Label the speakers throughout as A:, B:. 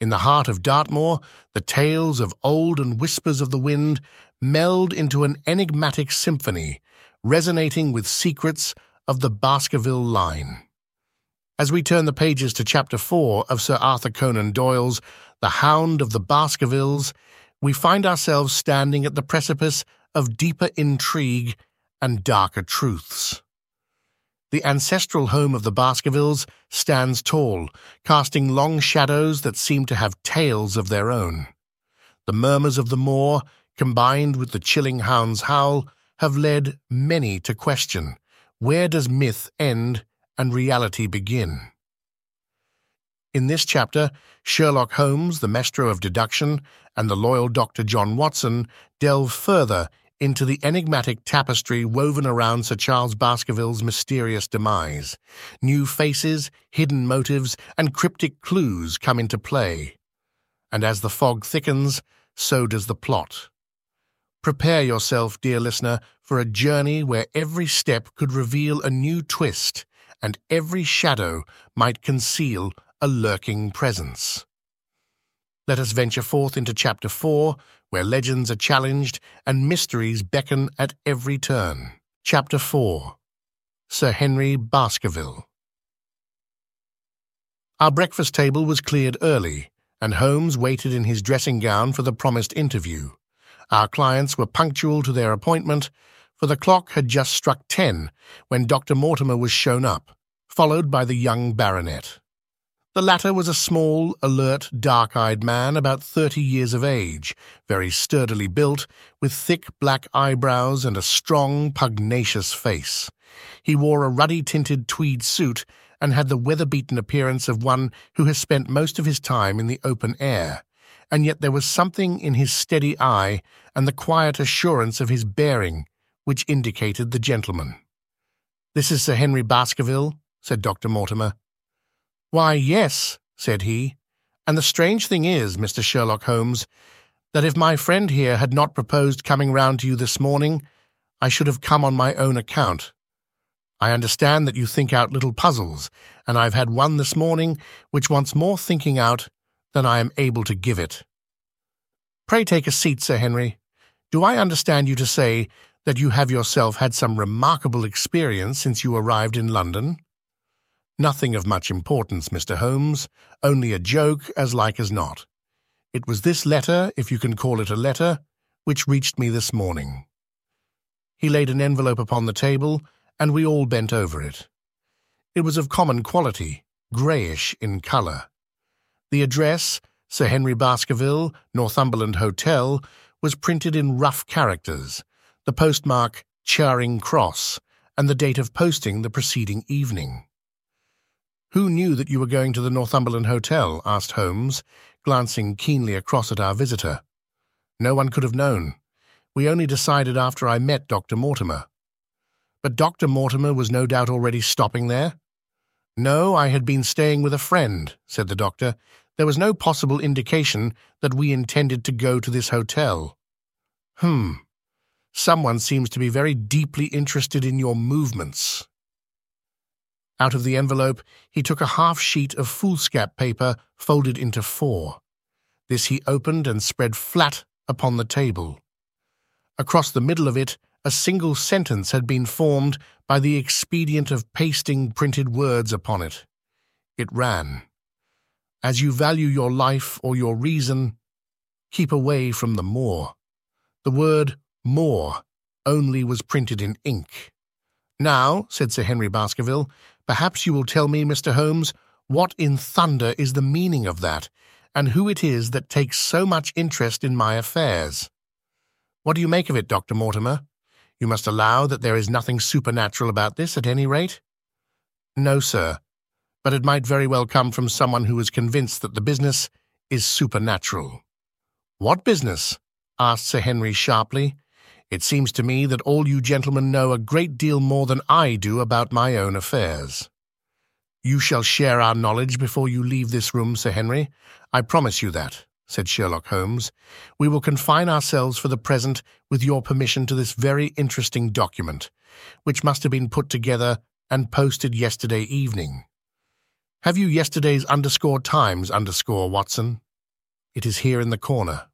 A: In the heart of Dartmoor, the tales of old and whispers of the wind meld into an enigmatic symphony, resonating with secrets of the Baskerville line. As we turn the pages to chapter 4 of Sir Arthur Conan Doyle's The Hound of the Baskervilles, we find ourselves standing at the precipice of deeper intrigue and darker truths. The ancestral home of the Baskervilles stands tall, casting long shadows that seem to have tales of their own. The murmurs of the moor, combined with the chilling hound's howl, have led many to question where does myth end and reality begin? In this chapter, Sherlock Holmes, the maestro of deduction, and the loyal Dr. John Watson delve further into the enigmatic tapestry woven around Sir Charles Baskerville's mysterious demise. New faces, hidden motives, and cryptic clues come into play. And as the fog thickens, so does the plot. Prepare yourself, dear listener, for a journey where every step could reveal a new twist and every shadow might conceal a lurking presence. Let us venture forth into Chapter 4, where legends are challenged and mysteries beckon at every turn. Chapter 4 Sir Henry Baskerville Our breakfast table was cleared early, and Holmes waited in his dressing gown for the promised interview. Our clients were punctual to their appointment, for the clock had just struck ten when Dr. Mortimer was shown up, followed by the young baronet. The latter was a small, alert, dark-eyed man about thirty years of age, very sturdily built, with thick black eyebrows and a strong, pugnacious face. He wore a ruddy-tinted tweed suit and had the weather-beaten appearance of one who has spent most of his time in the open air, and yet there was something in his steady eye and the quiet assurance of his bearing which indicated the gentleman. This is Sir Henry Baskerville, said Dr. Mortimer. Why, yes, said he. And the strange thing is, Mr. Sherlock Holmes, that if my friend here had not proposed coming round to you this morning, I should have come on my own account. I understand that you think out little puzzles, and I've had one this morning which wants more thinking out than I am able to give it. Pray take a seat, Sir Henry. Do I understand you to say that you have yourself had some remarkable experience since you arrived in London? Nothing of much importance, Mr. Holmes, only a joke as like as not. It was this letter, if you can call it a letter, which reached me this morning. He laid an envelope upon the table, and we all bent over it. It was of common quality, greyish in colour. The address, Sir Henry Baskerville, Northumberland Hotel, was printed in rough characters, the postmark Charing Cross, and the date of posting the preceding evening. Who knew that you were going to the Northumberland Hotel? asked Holmes, glancing keenly across at our visitor. No one could have known. We only decided after I met Dr. Mortimer. But Dr. Mortimer was no doubt already stopping there? No, I had been staying with a friend, said the doctor. There was no possible indication that we intended to go to this hotel. Hmm. Someone seems to be very deeply interested in your movements. Out of the envelope, he took a half sheet of foolscap paper folded into four. This he opened and spread flat upon the table. Across the middle of it, a single sentence had been formed by the expedient of pasting printed words upon it. It ran, As you value your life or your reason, keep away from the moor. The word moor only was printed in ink. Now, said Sir Henry Baskerville, Perhaps you will tell me, Mr. Holmes, what in thunder is the meaning of that, and who it is that takes so much interest in my affairs. What do you make of it, Dr. Mortimer? You must allow that there is nothing supernatural about this, at any rate? No, sir, but it might very well come from someone who is convinced that the business is supernatural. What business? asked Sir Henry sharply. It seems to me that all you gentlemen know a great deal more than I do about my own affairs. You shall share our knowledge before you leave this room, Sir Henry. I promise you that, said Sherlock Holmes. We will confine ourselves for the present, with your permission, to this very interesting document, which must have been put together and posted yesterday evening. Have you yesterday's underscore Times underscore, Watson? It is here in the corner.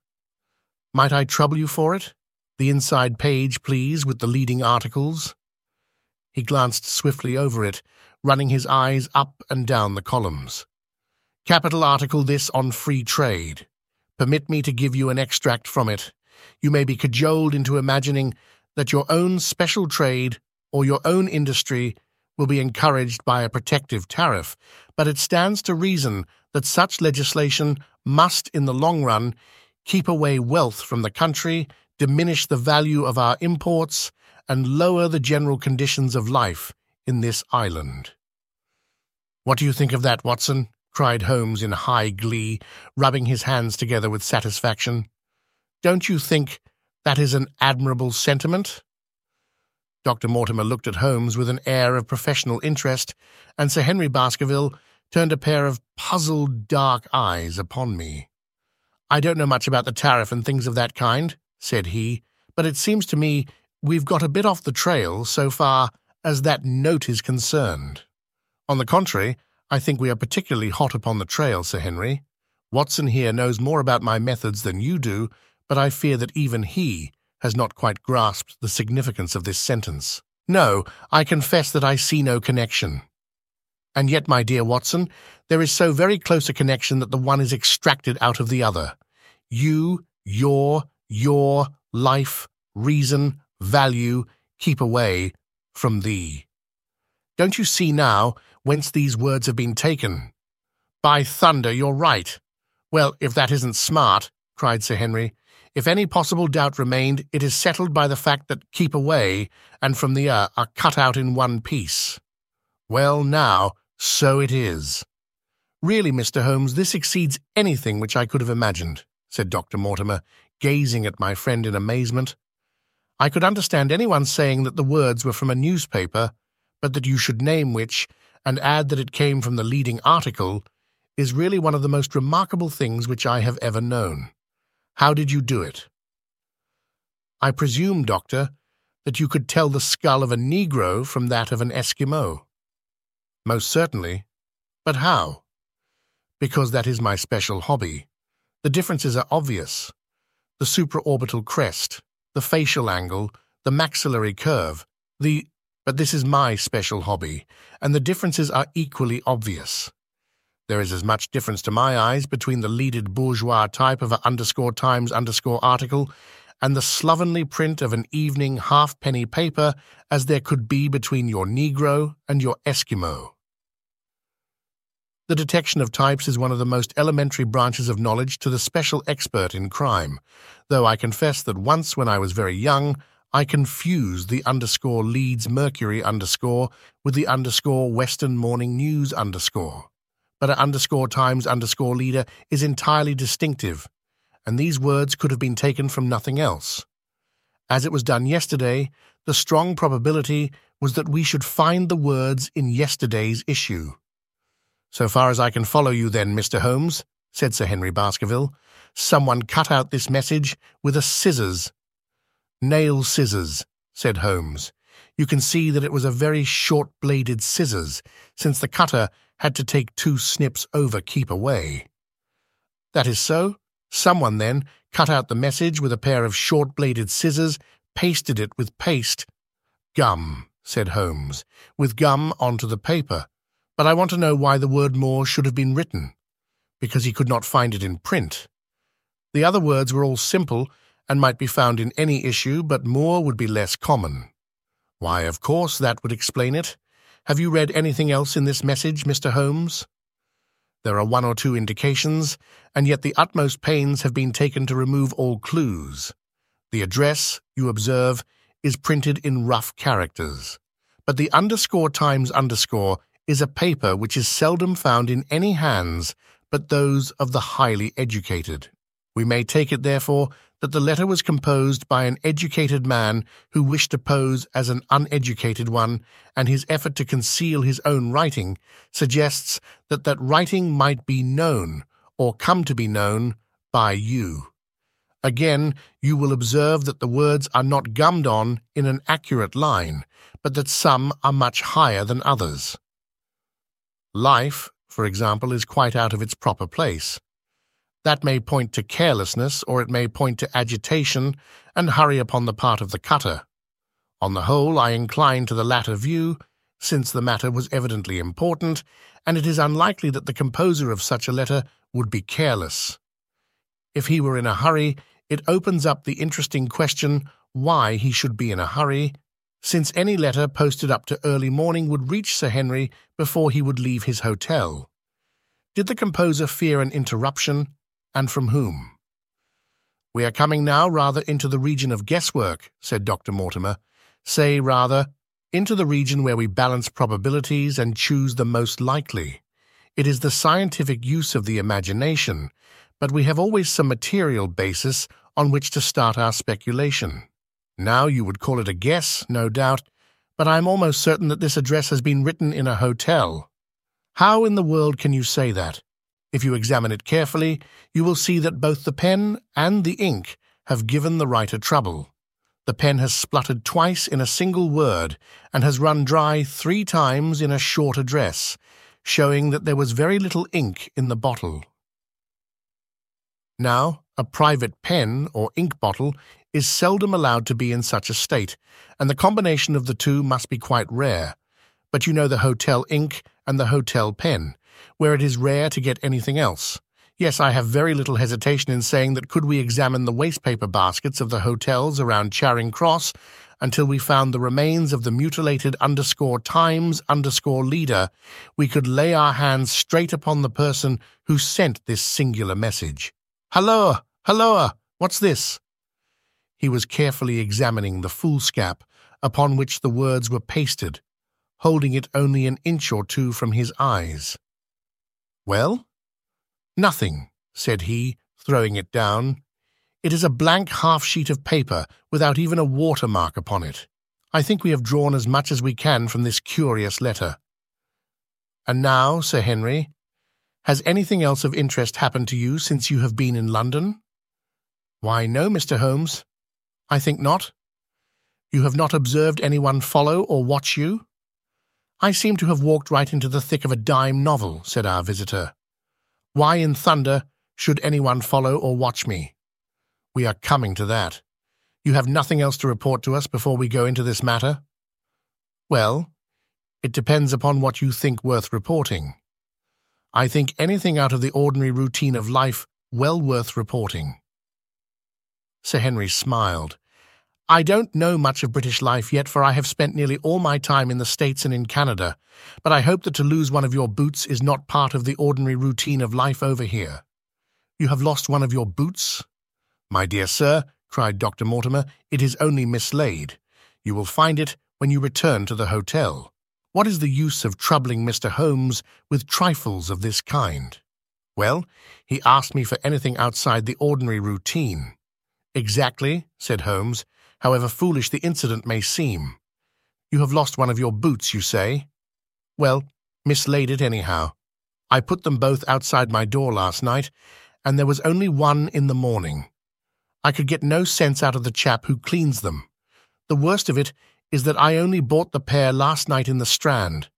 A: Might I trouble you for it? The inside page, please, with the leading articles. He glanced swiftly over it, running his eyes up and down the columns. Capital article this on free trade. Permit me to give you an extract from it. You may be cajoled into imagining that your own special trade or your own industry will be encouraged by a protective tariff, but it stands to reason that such legislation must, in the long run, keep away wealth from the country, diminish the value of our imports, and lower the general conditions of life in this island. What do you think of that, Watson? cried Holmes in high glee, rubbing his hands together with satisfaction. Don't you think that is an admirable sentiment? Dr. Mortimer looked at Holmes with an air of professional interest, and Sir Henry Baskerville turned a pair of puzzled dark eyes upon me. I don't know much about the tariff and things of that kind, said he, but it seems to me we've got a bit off the trail so far as that note is concerned. On the contrary, I think we are particularly hot upon the trail, Sir Henry. Watson here knows more about my methods than you do, but I fear that even he has not quite grasped the significance of this sentence. No, I confess that I see no connection. And yet, my dear Watson, there is so very close a connection that the one is extracted out of the other. You, your, your, life, reason, value, keep away from thee. Don't you see now whence these words have been taken? By thunder, you're right. Well, if that isn't smart, cried Sir Henry, if any possible doubt remained, it is settled by the fact that keep away and from the uh are cut out in one piece. Well, now, so it is. Really, Mr. Holmes, this exceeds anything which I could have imagined, said Dr. Mortimer, gazing at my friend in amazement. I could understand anyone saying that the words were from a newspaper, but that you should name which, and add that it came from the leading article, is really one of the most remarkable things which I have ever known. How did you do it? I presume, Doctor, that you could tell the skull of a Negro from that of an Eskimo. Most certainly. But how? Because that is my special hobby. The differences are obvious. The supraorbital crest, the facial angle, the maxillary curve, the... But this is my special hobby, and the differences are equally obvious. There is as much difference to my eyes between the leaded bourgeois type of an underscore times underscore article and the slovenly print of an evening halfpenny paper as there could be between your Negro and your Eskimo. The detection of types is one of the most elementary branches of knowledge to the special expert in crime, though I confess that once when I was very young, I confused the underscore Leeds Mercury underscore with the underscore Western Morning News underscore. But an underscore times underscore leader is entirely distinctive, and these words could have been taken from nothing else. As it was done yesterday, the strong probability was that we should find the words in yesterday's issue. So far as I can follow you, then, Mr. Holmes, said Sir Henry Baskerville, someone cut out this message with a scissors. Nail scissors, said Holmes. You can see that it was a very short bladed scissors, since the cutter had to take two snips over keep away. That is so. Someone, then, cut out the message with a pair of short bladed scissors, pasted it with paste. Gum, said Holmes, with gum onto the paper but I want to know why the word moor should have been written. Because he could not find it in print. The other words were all simple and might be found in any issue, but moor would be less common. Why, of course, that would explain it. Have you read anything else in this message, Mr. Holmes? There are one or two indications, and yet the utmost pains have been taken to remove all clues. The address, you observe, is printed in rough characters, but the underscore times underscore is a paper which is seldom found in any hands but those of the highly educated. We may take it, therefore, that the letter was composed by an educated man who wished to pose as an uneducated one, and his effort to conceal his own writing suggests that that writing might be known, or come to be known, by you. Again, you will observe that the words are not gummed on in an accurate line, but that some are much higher than others. Life, for example, is quite out of its proper place. That may point to carelessness, or it may point to agitation and hurry upon the part of the cutter. On the whole, I incline to the latter view, since the matter was evidently important, and it is unlikely that the composer of such a letter would be careless. If he were in a hurry, it opens up the interesting question why he should be in a hurry, since any letter posted up to early morning would reach Sir Henry before he would leave his hotel. Did the composer fear an interruption, and from whom? We are coming now rather into the region of guesswork, said Dr. Mortimer. Say, rather, into the region where we balance probabilities and choose the most likely. It is the scientific use of the imagination, but we have always some material basis on which to start our speculation. Now you would call it a guess, no doubt, but I am almost certain that this address has been written in a hotel. How in the world can you say that? If you examine it carefully, you will see that both the pen and the ink have given the writer trouble. The pen has spluttered twice in a single word and has run dry three times in a short address, showing that there was very little ink in the bottle. Now, a private pen or ink bottle is seldom allowed to be in such a state, and the combination of the two must be quite rare. But you know the hotel ink and the hotel pen, where it is rare to get anything else. Yes, I have very little hesitation in saying that could we examine the waste paper baskets of the hotels around Charing Cross until we found the remains of the mutilated underscore times underscore leader, we could lay our hands straight upon the person who sent this singular message. Halloa! Halloa! What's this? He was carefully examining the foolscap upon which the words were pasted, holding it only an inch or two from his eyes. Well? Nothing, said he, throwing it down. It is a blank half sheet of paper without even a watermark upon it. I think we have drawn as much as we can from this curious letter. And now, Sir Henry, has anything else of interest happened to you since you have been in London? Why, no, Mr. Holmes. I think not. You have not observed anyone follow or watch you? I seem to have walked right into the thick of a dime novel, said our visitor. Why in thunder should anyone follow or watch me? We are coming to that. You have nothing else to report to us before we go into this matter? Well, it depends upon what you think worth reporting. I think anything out of the ordinary routine of life well worth reporting. Sir Henry smiled. I don't know much of British life yet, for I have spent nearly all my time in the States and in Canada, but I hope that to lose one of your boots is not part of the ordinary routine of life over here. You have lost one of your boots? My dear sir, cried Dr. Mortimer, it is only mislaid. You will find it when you return to the hotel. What is the use of troubling Mr. Holmes with trifles of this kind? Well, he asked me for anything outside the ordinary routine. Exactly, said Holmes, however foolish the incident may seem. You have lost one of your boots, you say? Well, mislaid it anyhow. I put them both outside my door last night, and there was only one in the morning. I could get no sense out of the chap who cleans them. The worst of it is that I only bought the pair last night in the Strand,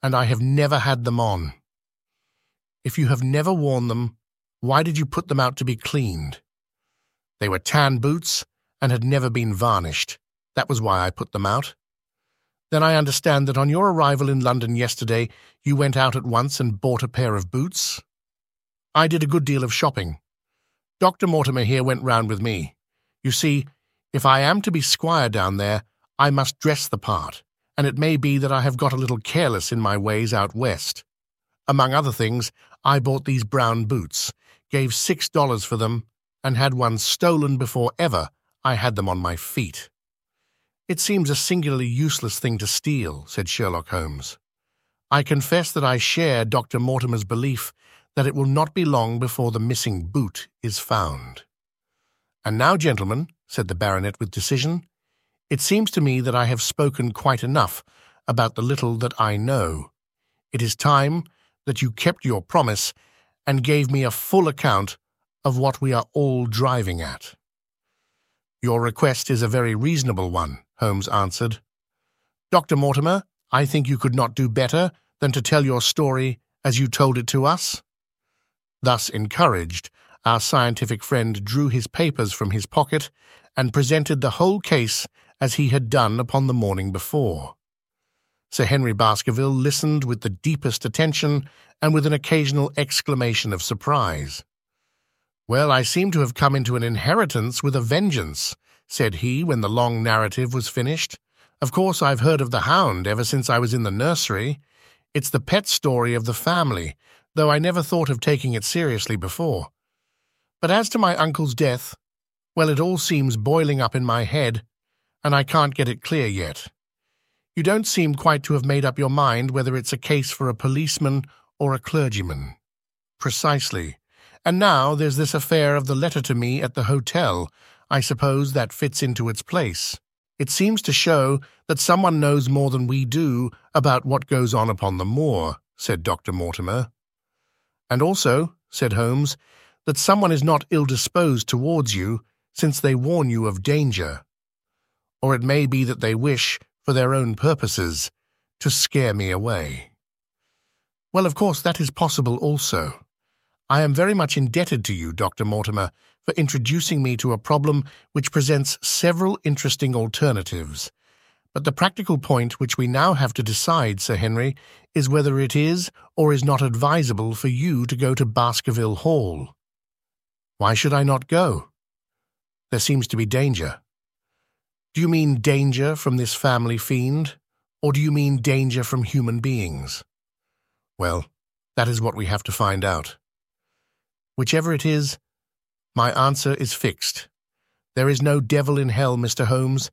A: and I have never had them on. If you have never worn them, why did you put them out to be cleaned? They were tan boots, and had never been varnished. That was why I put them out. Then I understand that on your arrival in London yesterday, you went out at once and bought a pair of boots? I did a good deal of shopping. Dr. Mortimer here went round with me. You see, if I am to be squire down there, I must dress the part, and it may be that I have got a little careless in my ways out west. Among other things, I bought these brown boots, gave six dollars for them, and had one stolen before ever I had them on my feet. It seems a singularly useless thing to steal, said Sherlock Holmes. I confess that I share Dr. Mortimer's belief that it will not be long before the missing boot is found. And now, gentlemen, said the baronet with decision, it seems to me that I have spoken quite enough about the little that I know. It is time that you kept your promise and gave me a full account of what we are all driving at. Your request is a very reasonable one, Holmes answered. Dr. Mortimer, I think you could not do better than to tell your story as you told it to us. Thus encouraged, our scientific friend drew his papers from his pocket and presented the whole case as he had done upon the morning before. Sir Henry Baskerville listened with the deepest attention and with an occasional exclamation of surprise. Well, I seem to have come into an inheritance with a vengeance, said he when the long narrative was finished. Of course, I've heard of the hound ever since I was in the nursery. It's the pet story of the family, though I never thought of taking it seriously before. But as to my uncle's death, well, it all seems boiling up in my head, and I can't get it clear yet. You don't seem quite to have made up your mind whether it's a case for a policeman or a clergyman. Precisely. And now there's this affair of the letter to me at the hotel. I suppose that fits into its place. It seems to show that someone knows more than we do about what goes on upon the moor, said Dr. Mortimer. And also, said Holmes, that someone is not ill disposed towards you, since they warn you of danger. Or it may be that they wish, for their own purposes, to scare me away. Well, of course, that is possible also. I am very much indebted to you, Dr. Mortimer, for introducing me to a problem which presents several interesting alternatives. But the practical point which we now have to decide, Sir Henry, is whether it is or is not advisable for you to go to Baskerville Hall. Why should I not go? There seems to be danger. Do you mean danger from this family fiend, or do you mean danger from human beings? Well, that is what we have to find out. Whichever it is, my answer is fixed. There is no devil in hell, Mr. Holmes,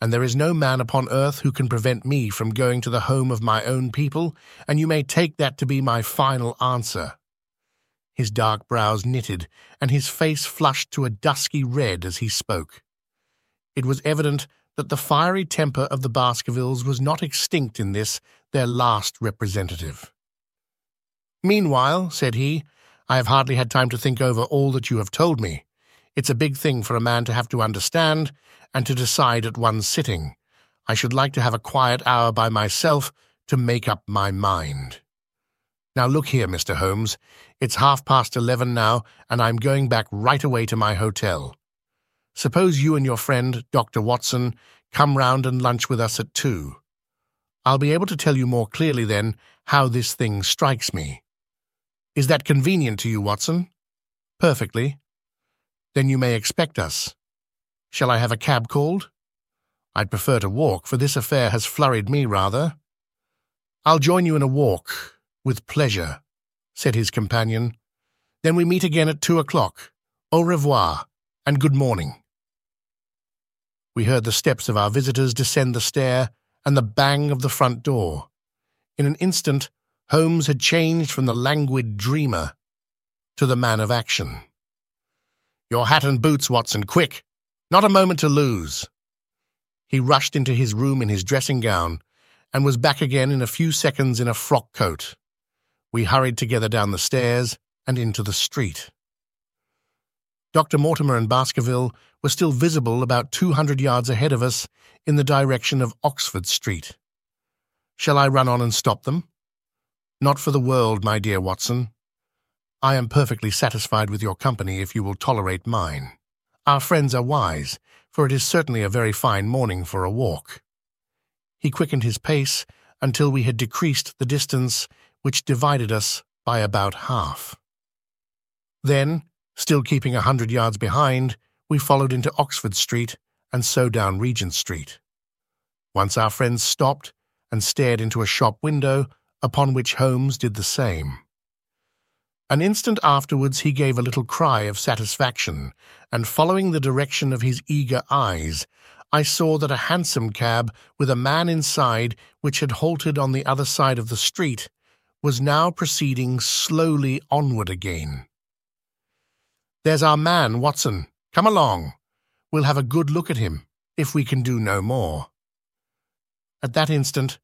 A: and there is no man upon earth who can prevent me from going to the home of my own people, and you may take that to be my final answer. His dark brows knitted, and his face flushed to a dusky red as he spoke. It was evident that the fiery temper of the Baskervilles was not extinct in this, their last representative. Meanwhile, said he, I have hardly had time to think over all that you have told me. It's a big thing for a man to have to understand and to decide at one sitting. I should like to have a quiet hour by myself to make up my mind. Now look here, Mr. Holmes. It's half past eleven now, and I'm going back right away to my hotel. Suppose you and your friend, Dr. Watson, come round and lunch with us at two. I'll be able to tell you more clearly then how this thing strikes me. Is that convenient to you, Watson? Perfectly. Then you may expect us. Shall I have a cab called? I'd prefer to walk, for this affair has flurried me rather. I'll join you in a walk, with pleasure, said his companion. Then we meet again at two o'clock. Au revoir, and good morning. We heard the steps of our visitors descend the stair and the bang of the front door. In an instant, Holmes had changed from the languid dreamer to the man of action. Your hat and boots, Watson, quick! Not a moment to lose! He rushed into his room in his dressing gown and was back again in a few seconds in a frock coat. We hurried together down the stairs and into the street. Dr. Mortimer and Baskerville were still visible about 200 yards ahead of us in the direction of Oxford Street. Shall I run on and stop them? Not for the world, my dear Watson. I am perfectly satisfied with your company if you will tolerate mine. Our friends are wise, for it is certainly a very fine morning for a walk. He quickened his pace until we had decreased the distance which divided us by about half. Then, Still keeping a hundred yards behind, we followed into Oxford Street and so down Regent Street. Once our friends stopped and stared into a shop window, upon which Holmes did the same. An instant afterwards he gave a little cry of satisfaction, and following the direction of his eager eyes, I saw that a hansom cab with a man inside, which had halted on the other side of the street, was now proceeding slowly onward again. There's our man, Watson. Come along. We'll have a good look at him, if we can do no more. At that instant,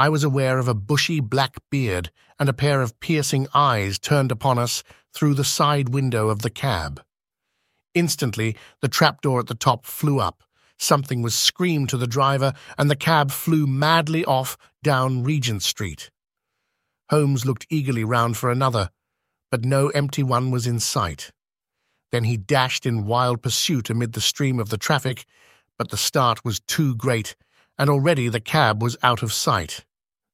A: I was aware of a bushy black beard and a pair of piercing eyes turned upon us through the side window of the cab. Instantly, the trapdoor at the top flew up. Something was screamed to the driver, and the cab flew madly off down Regent Street. Holmes looked eagerly round for another, but no empty one was in sight. Then he dashed in wild pursuit amid the stream of the traffic, but the start was too great, and already the cab was out of sight.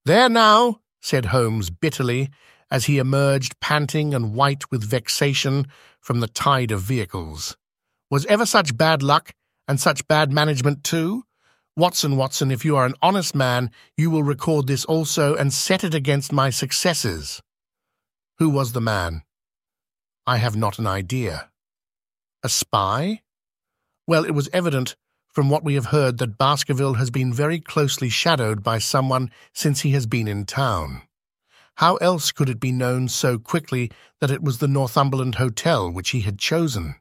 A: There now, said Holmes bitterly, as he emerged panting and white with vexation from the tide of vehicles. Was ever such bad luck, and such bad management too? Watson, Watson, if you are an honest man, you will record this also and set it against my successes. Who was the man? I have not an idea. A spy? Well, it was evident from what we have heard that Baskerville has been very closely shadowed by someone since he has been in town. How else could it be known so quickly that it was the Northumberland Hotel which he had chosen?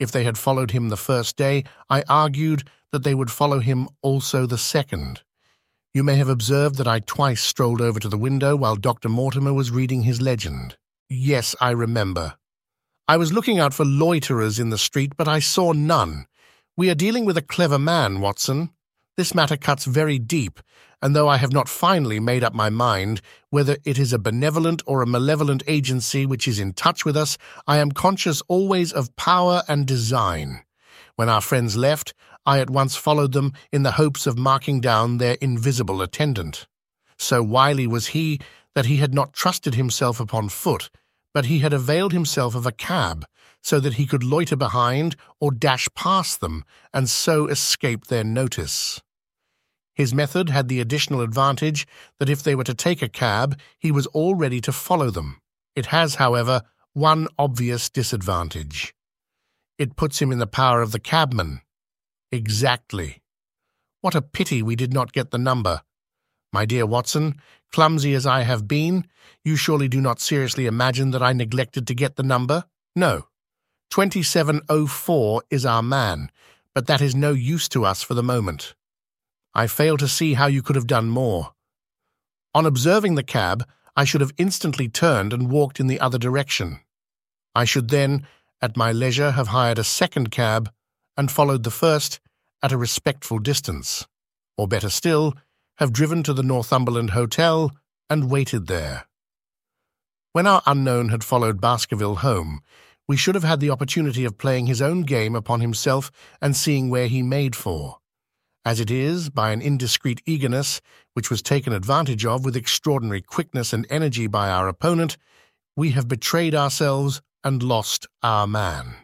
A: If they had followed him the first day, I argued that they would follow him also the second. You may have observed that I twice strolled over to the window while Dr. Mortimer was reading his legend. Yes, I remember. I was looking out for loiterers in the street, but I saw none. We are dealing with a clever man, Watson. This matter cuts very deep, and though I have not finally made up my mind whether it is a benevolent or a malevolent agency which is in touch with us, I am conscious always of power and design. When our friends left, I at once followed them in the hopes of marking down their invisible attendant. So wily was he that he had not trusted himself upon foot, but he had availed himself of a cab, so that he could loiter behind or dash past them, and so escape their notice. His method had the additional advantage that if they were to take a cab, he was all ready to follow them. It has, however, one obvious disadvantage. It puts him in the power of the cabman. Exactly. What a pity we did not get the number. My dear Watson, clumsy as I have been, you surely do not seriously imagine that I neglected to get the number? No. 2704 is our man, but that is no use to us for the moment. I fail to see how you could have done more. On observing the cab, I should have instantly turned and walked in the other direction. I should then, at my leisure, have hired a second cab and followed the first at a respectful distance, or better still, have driven to the Northumberland Hotel and waited there. When our unknown had followed Baskerville home, we should have had the opportunity of playing his own game upon himself and seeing where he made for. As it is, by an indiscreet eagerness, which was taken advantage of with extraordinary quickness and energy by our opponent, we have betrayed ourselves and lost our man.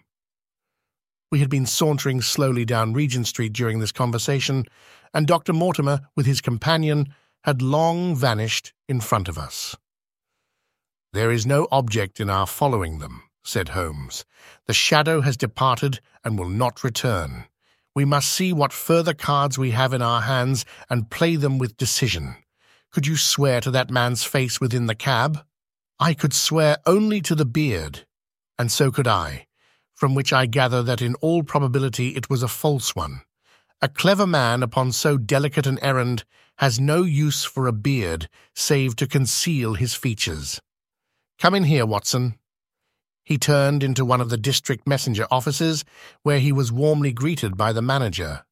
A: We had been sauntering slowly down Regent Street during this conversation, and Dr. Mortimer, with his companion, had long vanished in front of us. There is no object in our following them, said Holmes. The shadow has departed and will not return. We must see what further cards we have in our hands and play them with decision. Could you swear to that man's face within the cab? I could swear only to the beard, and so could I from which I gather that in all probability it was a false one. A clever man upon so delicate an errand has no use for a beard save to conceal his features. Come in here, Watson. He turned into one of the district messenger offices, where he was warmly greeted by the manager.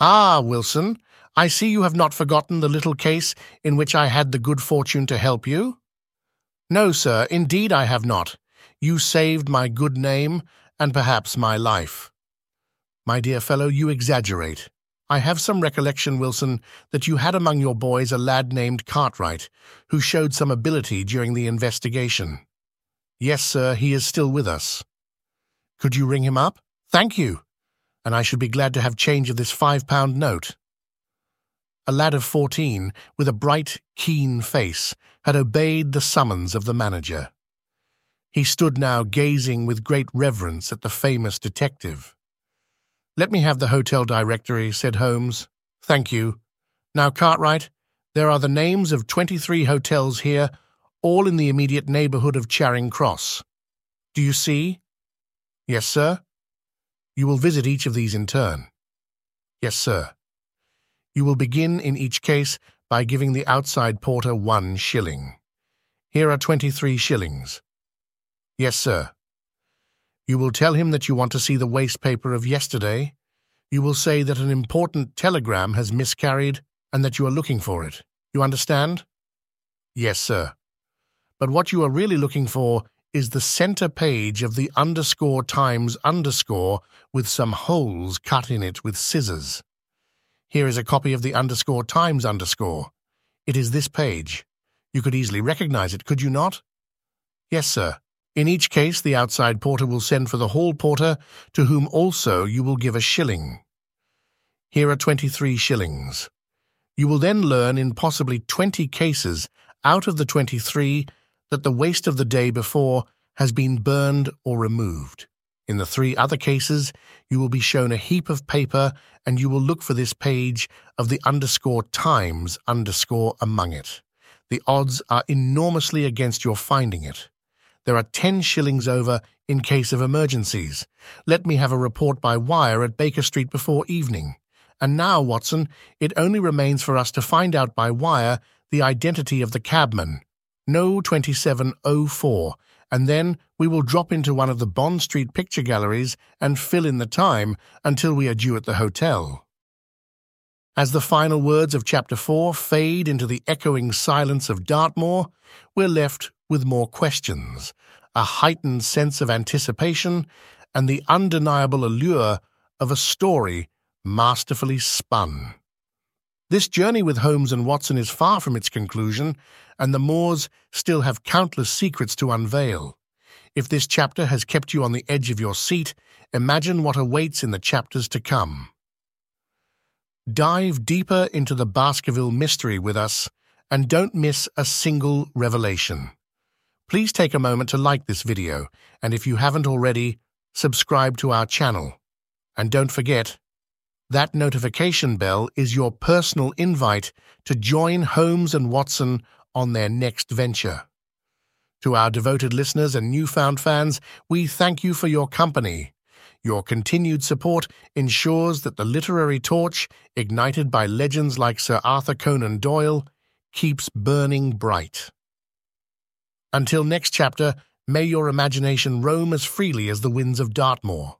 A: Ah, Wilson, I see you have not forgotten the little case in which I had the good fortune to help you. No, sir, indeed I have not. You saved my good name, and perhaps my life. My dear fellow, you exaggerate. I have some recollection, Wilson, that you had among your boys a lad named Cartwright, who showed some ability during the investigation. Yes, sir, he is still with us. Could you ring him up? Thank you. And I should be glad to have change of this five-pound note. A lad of fourteen, with a bright, keen face, had obeyed the summons of the manager. He stood now gazing with great reverence at the famous detective. Let me have the hotel directory, said Holmes. Thank you. Now, Cartwright, there are the names of 23 hotels here, all in the immediate neighbourhood of Charing Cross. Do you see? Yes, sir. You will visit each of these in turn. Yes, sir. You will begin in each case by giving the outside porter one shilling. Here are 23 shillings. Yes, sir. You will tell him that you want to see the waste paper of yesterday. You will say that an important telegram has miscarried and that you are looking for it. You understand? Yes, sir. But what you are really looking for is the center page of the underscore times underscore with some holes cut in it with scissors. Here is a copy of the underscore times underscore. It is this page. You could easily recognize it, could you not? Yes, sir. In each case, the outside porter will send for the hall porter, to whom also you will give a shilling. Here are 23 shillings. You will then learn in possibly 20 cases out of the 23 that the waste of the day before has been burned or removed. In the three other cases, you will be shown a heap of paper and you will look for this page of the underscore times underscore among it. The odds are enormously against your finding it. There are 10 shillings over in case of emergencies. Let me have a report by wire at Baker Street before evening. And now, Watson, it only remains for us to find out by wire the identity of the cabman. No 2704, and then we will drop into one of the Bond Street picture galleries and fill in the time until we are due at the hotel. As the final words of Chapter 4 fade into the echoing silence of Dartmoor, we're left with more questions, a heightened sense of anticipation, and the undeniable allure of a story masterfully spun. This journey with Holmes and Watson is far from its conclusion, and the Moors still have countless secrets to unveil. If this chapter has kept you on the edge of your seat, imagine what awaits in the chapters to come. Dive deeper into the Baskerville mystery with us, and don't miss a single revelation. Please take a moment to like this video, and if you haven't already, subscribe to our channel. And don't forget, that notification bell is your personal invite to join Holmes and Watson on their next venture. To our devoted listeners and newfound fans, we thank you for your company. Your continued support ensures that the literary torch, ignited by legends like Sir Arthur Conan Doyle, keeps burning bright. Until next chapter, may your imagination roam as freely as the winds of Dartmoor.